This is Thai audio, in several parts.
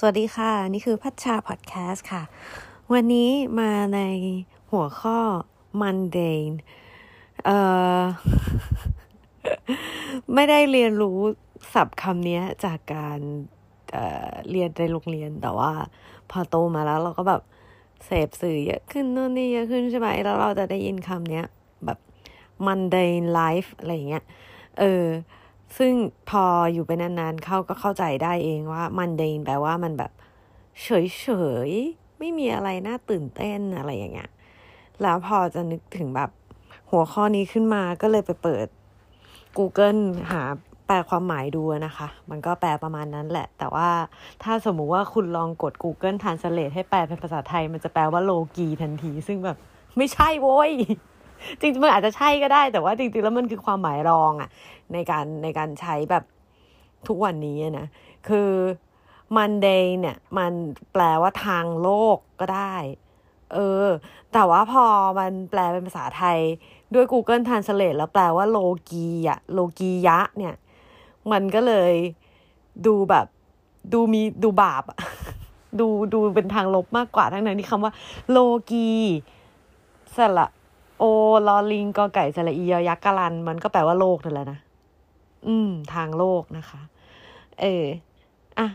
สวัสดีค่ะ นี่คือพัชชาพอดแคสต์ค่ะ วันนี้มาในหัวข้อ mundane เอ่อ ไม่ได้เรียนรู้ศัพท์คำนี้จากการเเรียนในโรงเรียนแต่ว่า พอโตมาแล้วเราก็แบบเสพสื่อเยอะขึ้นนู่นนี่เยอะขึ้นใช่ไหมแล้วเราจะได้ยินคำนี้แบบ mundane life อะไรเงี้ย เออ ซึ่งพออยู่ไปนานๆเข้าก็เข้าใจได้เองว่ามันเดนแปลว่ามันแบบเฉยๆ ไม่มีอะไรน่าตื่นเต้นอะไรอย่างเงี้ย แล้วพอจะนึกถึงแบบหัวข้อนี้ขึ้นมาก็เลยไปเปิด Google หาแปลความหมายดูนะคะ มันก็แปลประมาณนั้นแหละ แต่ว่าถ้าสมมุติว่าคุณลองกด Google Translate ให้แปลเป็นภาษาไทย มันจะแปลว่าโลกีทันที ซึ่งแบบไม่ใช่โว้ย จริงๆมันอาจจะใช่ก็ได้ แต่ว่าจริงๆแล้วมันคือความหมายรองอะในการในการใช้แบบทุกวันนี้นะคือมันเดย์เนี่ยมันแปลว่าทางโลกก็ได้ เออ แต่ว่าพอมันแปลเป็นภาษาไทยด้วย Google Translate แล้วแปลว่าโลกีอะโลกียะ เนี่ย มันก็เลยดูแบบดูมีดูบาปดูดูเป็นทางลบมากกว่าทั้งนั้นที่คำว่า โลกีสละ โอลอลิงกอไก่สระอียยักษ์กะลัน มันก็แปลว่าโลกนั่นแหละนะ อืม ทางโลกนะคะ เอออะ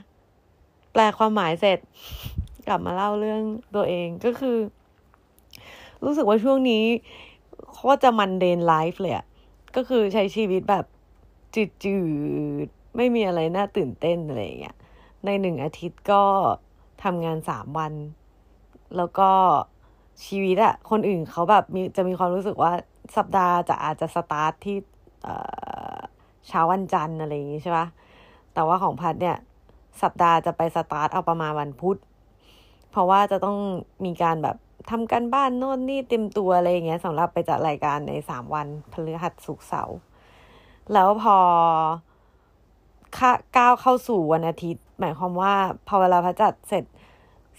แปลความหมายเสร็จ กลับมาเล่าเรื่องตัวเองก็คือ รู้สึกว่าช่วงนี้โคตรจะมันเดนไลฟ์เลยอะก็คือใช้ชีวิตแบบจืดจืดไม่มีอะไรน่าตื่นเต้นอะไรอย่างเงี้ยในหนึ่งอาทิตย์ก็ทำงานสามวัน แล้วก็ ชีวิตอะคนอื่นเขาแบบมีจะมีความรู้สึกว่าสัปดาห์จะอาจจะสตาร์ทที่เช้าวันจันทร์อะไรอย่างงี้ใช่ปะแต่ว่าของพัดเนี่ย สัปดาห์จะไปสตาร์ทเอาประมาณวันพุธ เพราะว่าจะต้องมีการแบบทำกันบ้านโน่นนี่เต็มตัวอะไรอย่างเงี้ยสำหรับไปจัดรายการในสามวันพฤหัสศุกร์เสาร์แล้วพอก้าวเข้าสู่วันอาทิตย์ หมายความว่าพอเวลาพัดจัดเสร็จ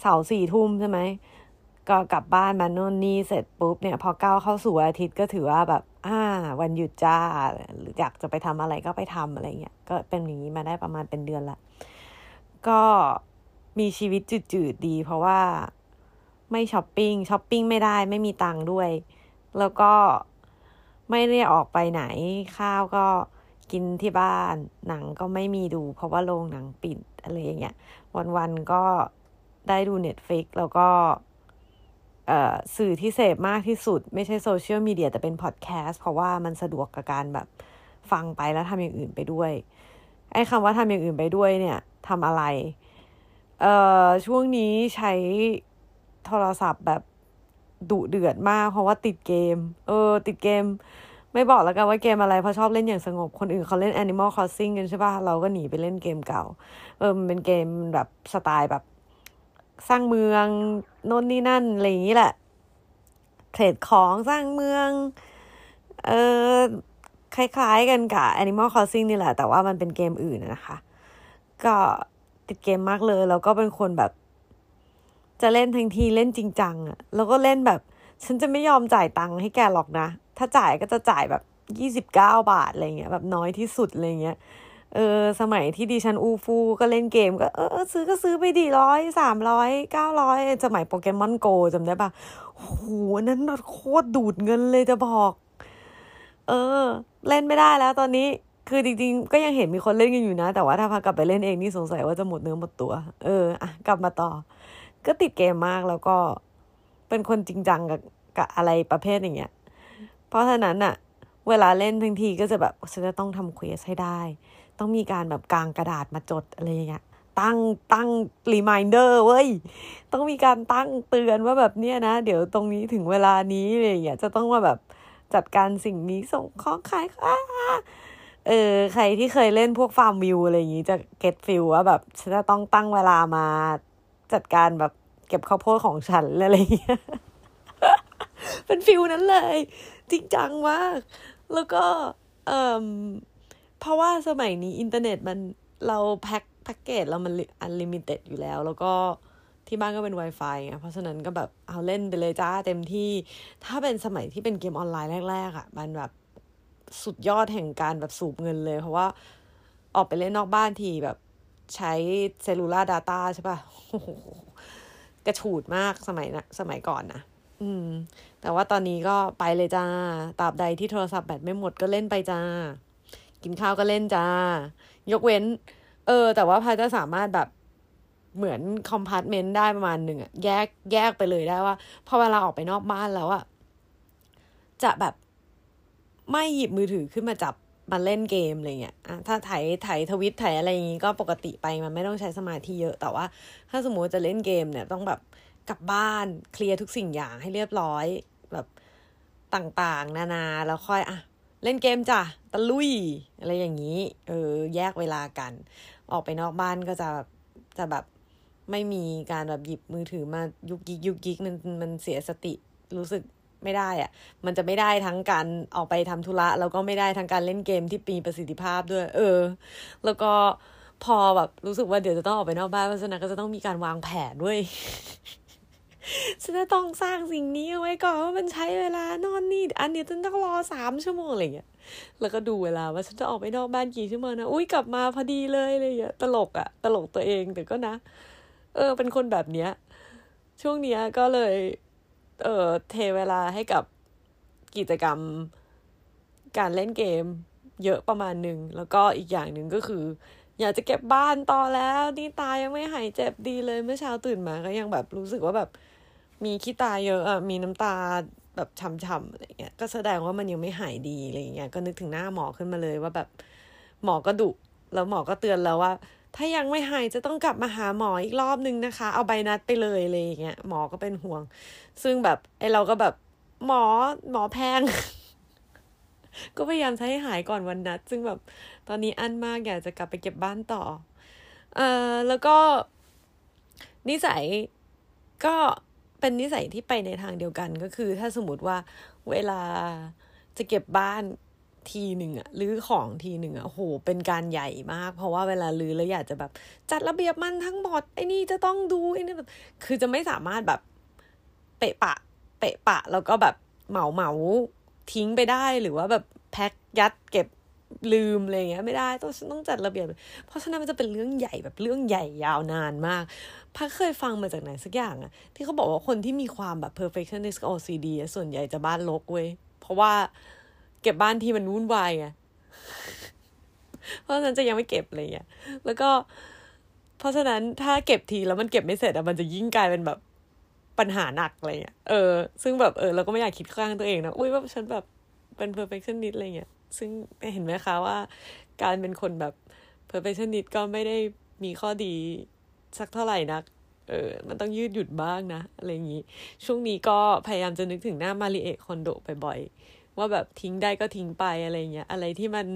เสาร์สี่ทุ่มใช่ไหม ก็กลับบ้านมาโน่นนี่เสร็จปุ๊บเนี่ยพอก้าวเข้าสู่อาทิตย์ก็ถือว่าแบบอ่าวันหยุดจ้าหรืออยากจะไปทำอะไรก็ไปทำอะไรเงี้ยก็เป็นอย่างนี้มาได้ประมาณเป็นเดือนละก็มีชีวิตจืดๆดี เพราะว่าไม่ shopping shopping ไม่ได้ไม่มีตังค์ด้วย แล้วก็ไม่ได้ออกไปไหนข้าวก็กินที่บ้านหนังก็ไม่มีดู เพราะว่าโรงหนังปิดอะไรอย่างเงี้ยวันๆก็ได้ดูเน็ตฟิกแล้วก็ สื่อที่เสพมากที่สุด ไม่ใช่โซเชียลมีเดียแต่เป็นพอดแคสต์เพราะว่ามันสะดวกกับการแบบฟังไปแล้วทำอย่างอื่นไปด้วย ไอ้คำว่าทำอย่างอื่นไปด้วยเนี่ยทำอะไร เอ่อช่วงนี้ใช้โทรศัพท์แบบดุเดือดมากเพราะว่าติดเกม เออ ติดเกม ไม่บอกแล้วกันว่าเกมอะไรเพราะชอบเล่นอย่างสงบ คนอื่นเขาเล่น Animal Crossing กันใช่ปะเราก็หนีไปเล่นเกมเก่า เออมันเป็นเกมแบบสไตล์แบบ สร้างเมืองโน่นนี่นั่นอะไรอย่างนี้แหละ เทรดของสร้างเมือง เออคล้ายๆกันกับ Animal Crossing นี่แหละ แต่ว่ามันเป็นเกมอื่นนะคะ ก็ติดเกมมากเลย แล้วก็เป็นคนแบบ จะเล่นทั้งทีเล่นจริงจังอะแล้วก็เล่นแบบ ฉันจะไม่ยอมจ่ายตังค์ให้แกหรอกนะ ถ้าจ่ายก็จะจ่ายแบบยี่สิบเก้าบาทอะไรเงี้ยแบบน้อยที่สุดอะไรเงี้ย เออสมัยที่ดิฉันอูฟูก็เล่นเกมก็เออซื้อก็ซื้อไปดีร้อยสามร้อยเก้าร้อยสมัยโปเกมอนโกจำได้ปะโหนั้นโคตรดูดเงินเลยจะบอก เออ เล่นไม่ได้แล้วตอนนี้คือจริงๆ ก็ยังเห็นมีคนเล่นกันอยู่นะ แต่ว่าถ้าพากลับไปเล่นเองนี่สงสัยว่าจะหมดเนื้อหมดตัว เอออะกลับมาต่อ ก็ติดเกมมากแล้วก็เป็นคนจริงจังกับกับอะไรประเภทอย่างเงี้ย เพราะฉะนั้นอะเวลาเล่นทั้งทีก็จะแบบฉันจะต้องทำเควสให้ได้ ต้องมีการแบบกางกระดาษมาจดอะไรอย่างเงี้ยตั้งตั้งรีมายเดอร์เว้ย ต้องมีการตั้งเตือนว่าแบบเนี้ยนะ เดี๋ยวตรงนี้ถึงเวลานี้อะไรอย่างเงี้ยจะต้องมาแบบจัดการสิ่งนี้ส่งของขายค่ะเออใครที่เคยเล่นพวก FarmVille อะไรอย่างงี้จะ get feel ว่าแบบฉันจะต้องตั้งเวลามาจัดการแบบเก็บข้าวโพดของฉันอะไรอย่างเงี้ยเป็น feel นั้นเลย จริงจังมาก แล้วก็เอ่อ เพราะว่าสมัยนี้อินเทอร์เน็ตมันเราแพ็คแพ็กเกจเรามัน unlimited อยู่แล้ว แล้วก็ที่บ้านก็เป็น Wi-Fi ไงเพราะฉะนั้นก็แบบเอาเล่นไปเลยจ้าเต็มที่ ถ้าเป็นสมัยที่เป็นเกมออนไลน์แรกๆอะ่ะ มันแบบสุดยอดแห่งการแบบสูบเงินเลย เพราะว่าออกไปเล่นนอกบ้านทีแบบใช้เซลูลาดาต้าใช่ปะโอ้โหกระฉูดมากสมัยนะสมัยก่อนนะอืม แต่ว่าตอนนี้ก็ไปเลยจ้าตราบใดที่โทรศัพท์แบตไม่หมดก็เล่นไปจ้า กินข้าวก็เล่นจ้า ยกเว้น เออ แต่ว่าพายจะสามารถแบบเหมือนcompartment ได้ประมาณหนึ่งอะแยกแยกไปเลยได้ว่าพอเวลาออกไปนอกบ้านแล้วอะจะแบบไม่หยิบมือถือขึ้นมาจับมาเล่นเกมอะไรเงี้ยอะถ้าถ่ายถ่ายทวิตถ่ายอะไรอย่างงี้ก็ปกติไปมันไม่ต้องใช้สมาธิเยอะ แต่ว่า ถ้าสมมติจะเล่นเกมเนี่ยต้องแบบกลับบ้าน clear ทุกสิ่งอย่างให้เรียบร้อยแบบต่างๆ นานาแล้วค่อยอะ เล่นเกมจ้ะตะลุย อะไรอย่างนี้ เออ แยกเวลากัน ออกไปนอกบ้านก็จะจะแบบไม่มีการแบบหยิบมือถือมายุกยิกยุกยิกมันมันเสียสติรู้สึกไม่ได้อะมันจะไม่ได้ทั้งการออกไปทำธุระแล้วก็ไม่ได้ทั้งการเล่นเกมที่มีประสิทธิภาพด้วย เออ แล้วก็พอแบบรู้สึกว่าเดี๋ยวจะต้องออกไปนอกบ้านเพราะฉะนั้นก็จะต้องมีการวางแผนด้วย ฉันจะต้องสร้างสิ่งนี้เอาไว้ก่อนว่ามันใช้เวลานอนนี่ อันนี้ฉันต้องรอสามชั่วโมงอะไรเงี้ย แล้วก็ดูเวลาว่าฉันจะออกไปนอกบ้านกี่ชั่วโมงนะ อุ้ยกลับมาพอดีเลยอะไรเงี้ย ตลกอะตลกตัวเองแต่ก็นะ เออ เป็นคนแบบเนี้ย ช่วงเนี้ยก็เลย เออเทเวลาให้กับกิจกรรมการเล่นเกม เยอะประมาณหนึ่ง แล้วก็อีกอย่างหนึ่งก็คือ อยากจะเก็บบ้านต่อแล้ว นี่ตายังไม่หายเจ็บดีเลยเมื่อเช้าตื่นมาก็ยังแบบรู้สึกว่าแบบ มีขี้ตาเยอะอะมีน้ำตาแบบช้ำๆอะไรเงี้ยก็แสดงว่ามันยังไม่หายดีอะไรเงี้ยก็นึกถึงหน้าหมอขึ้นมาเลยว่าแบบหมอก็ดุแล้วหมอก็เตือนแล้วว่า ถ้ายังไม่หายจะต้องกลับมาหาหมออีกรอบนึงนะคะ เอาใบนัดไปเลยอะไรเงี้ยหมอก็เป็นห่วง ซึ่งแบบไอเราก็แบบหมอหมอแพง ก็พยายามใช้ให้หายก่อนวันนัด ซึ่งแบบตอนนี้อันมากอยากจะกลับไปเก็บบ้านต่อ เอ่อแล้วก็ นิสัยก็เป็นนิสัยที่ไปในทางเดียวกันก็คือ ถ้าสมมติว่าเวลาจะเก็บบ้านทีหนึ่งอะหรือของทีหนึ่งอะโหเป็นการใหญ่มาก เพราะว่าเวลาลือแล้วอยากจะแบบ จัดระเบียบมันทั้งหมดไอ้นี่จะต้องดูไอ้นี่แบบคือจะไม่สามารถแบบเปะปะ เปะปะ แล้วก็แบบเหมาเหมา ทิ้งไปได้หรือว่าแบบแพ็คยัดเก็บลืมอะไรเงี้ยไม่ได้ต้องต้องจัดระเบียบ เพราะฉะนั้นมันจะเป็นเรื่องใหญ่แบบเรื่องใหญ่ยาวนานมากพักเคยฟังมาจากไหนสักอย่างอะที่เขาบอกว่าคนที่มีความแบบ perfectionist OCD ส่วนใหญ่จะบ้านรกเว้ยเพราะว่าเก็บบ้านที่มันวุ่นวายไงเพราะฉะนั้นจะยังไม่เก็บอะไรเงี้ยแล้วก็ เพราะฉะนั้นถ้าเก็บทีแล้วมันเก็บไม่เสร็จอะมันจะยิ่งกลายเป็นแบบ ปัญหาหนักอะไรเงี้ย เออ ซึ่งแบบเออเราก็ไม่อยากคิดข้างตัวเองนะ อุ้ยว่าฉันแบบเป็น perfectionist อะไรเงี้ย ซึ่งเห็นไหมคะว่า การเป็นคนแบบ perfectionist ก็ไม่ได้มีข้อดีสักเท่าไหร่นัก เออ มันต้องยืดหยุ่นบ้างนะ อะไรอย่างนี้ ช่วงนี้ก็พยายามจะนึกถึงหน้ามาริเอะคอนโดไปบ่อยว่าแบบทิ้งได้ก็ทิ้งไปอะไรเงี้ย อะไรที่มัน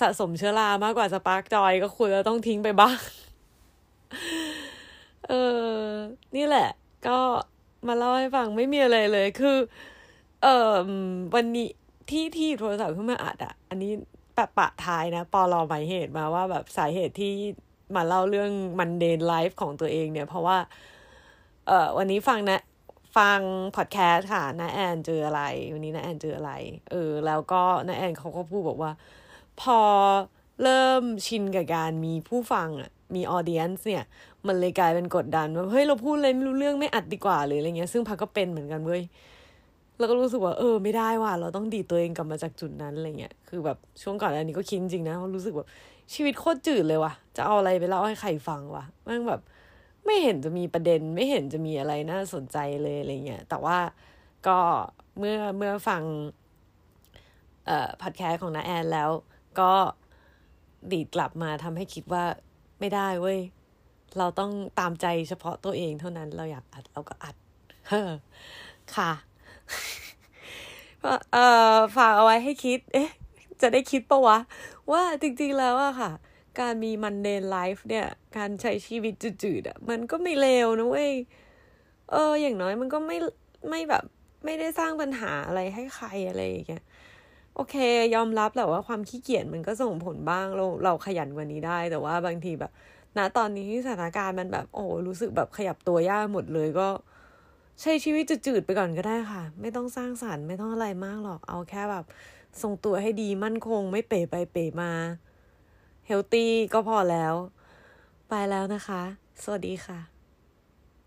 สะสมเชื้อรามากกว่า spark joy ก็ควรจะต้องทิ้งไปบ้าง เออ นี่แหละ ก็มาเล่าให้ฟังไม่มีอะไรเลย คือ เออวันนี้ที่หยิบโทรศัพท์ขึ้นมาอัดอะ อันนี้ปะปะท้ายนะ ปอรอหมายเหตุมาว่าแบบสาเหตุที่มาเล่าเรื่อง mundane life ของตัวเองเนี่ย เพราะว่า เออวันนี้ฟังนะฟังพอดแคสต์ค่ะนาแอนเจออะไร วันนี้นาแอนเจออะไร เออ แล้วก็นาแอนเขาก็พูดบอกว่า พอเริ่มชินกับการมีผู้ฟังอะ มี audience เนี่ย มันเลยกลายเป็นกดดันว่าเฮ้ยเราพูดอะไรไม่รู้เรื่องไม่อัดดีกว่าหรืออะไรเงี้ย ซึ่งพักก็เป็นเหมือนกันเว้ยแล้วก็รู้สึกว่าเออไม่ได้ว่ะเราต้องดีตัวเองกลับมาจากจุดนั้นอะไรเงี้ยคือแบบช่วงก่อนอันนี้ก็คิดจริงนะรู้สึกแบบชีวิตโคตรจืดเลยว่ะจะเอาอะไรไปเล่าให้ใครฟังวะมันแบบ ไม่เห็นจะมีประเด็น ไม่เห็นจะมีอะไรน่าสนใจเลยอะไรเงี้ยแต่ว่าก็เมื่อเมื่อฟังเอ่อพัดแคสต์ของน้าแอนแล้วก็ดีดกลับมาทำให้คิดว่า ไม่ได้เว้ย เราต้องตามใจเฉพาะตัวเองเท่านั้น เราอยากอัดเราก็อัดเฮ้อค่ะเอ่อฝากเอาไว้ให้คิด เอ๊ะ จะได้คิดปะวะ ว่าจริงๆแล้วอะค่ะ การมีมันเดนไลฟ์เนี่ย การใช้ชีวิตจืดๆอะมันก็ไม่เลวนะเว้ย เออ อย่างน้อยมันก็ไม่ไม่แบบ ไม่ได้สร้างปัญหาอะไรให้ใครอะไรอย่างเงี้ย โอเค ยอมรับแหละว่าความขี้เกียจมันก็ส่งผลบ้างเราเราขยันกว่านี้ได้ แต่ว่าบางทีแบบณตอนนี้สถานการณ์มันแบบ โอ้รู้สึกแบบขยับตัวยากหมดเลยก็ ใช้ชีวิตจืดๆไปก่อนก็ได้ค่ะ ไม่ต้องสร้างสารรค์ไม่ต้องอะไรมากหรอกเอาแค่แบบทรงตัวให้ดีมั่นคง ไม่เป๋ไปเป๋มาเฮลตี้ก็พอแล้ว ไปแล้วนะคะ สวัสดีค่ะ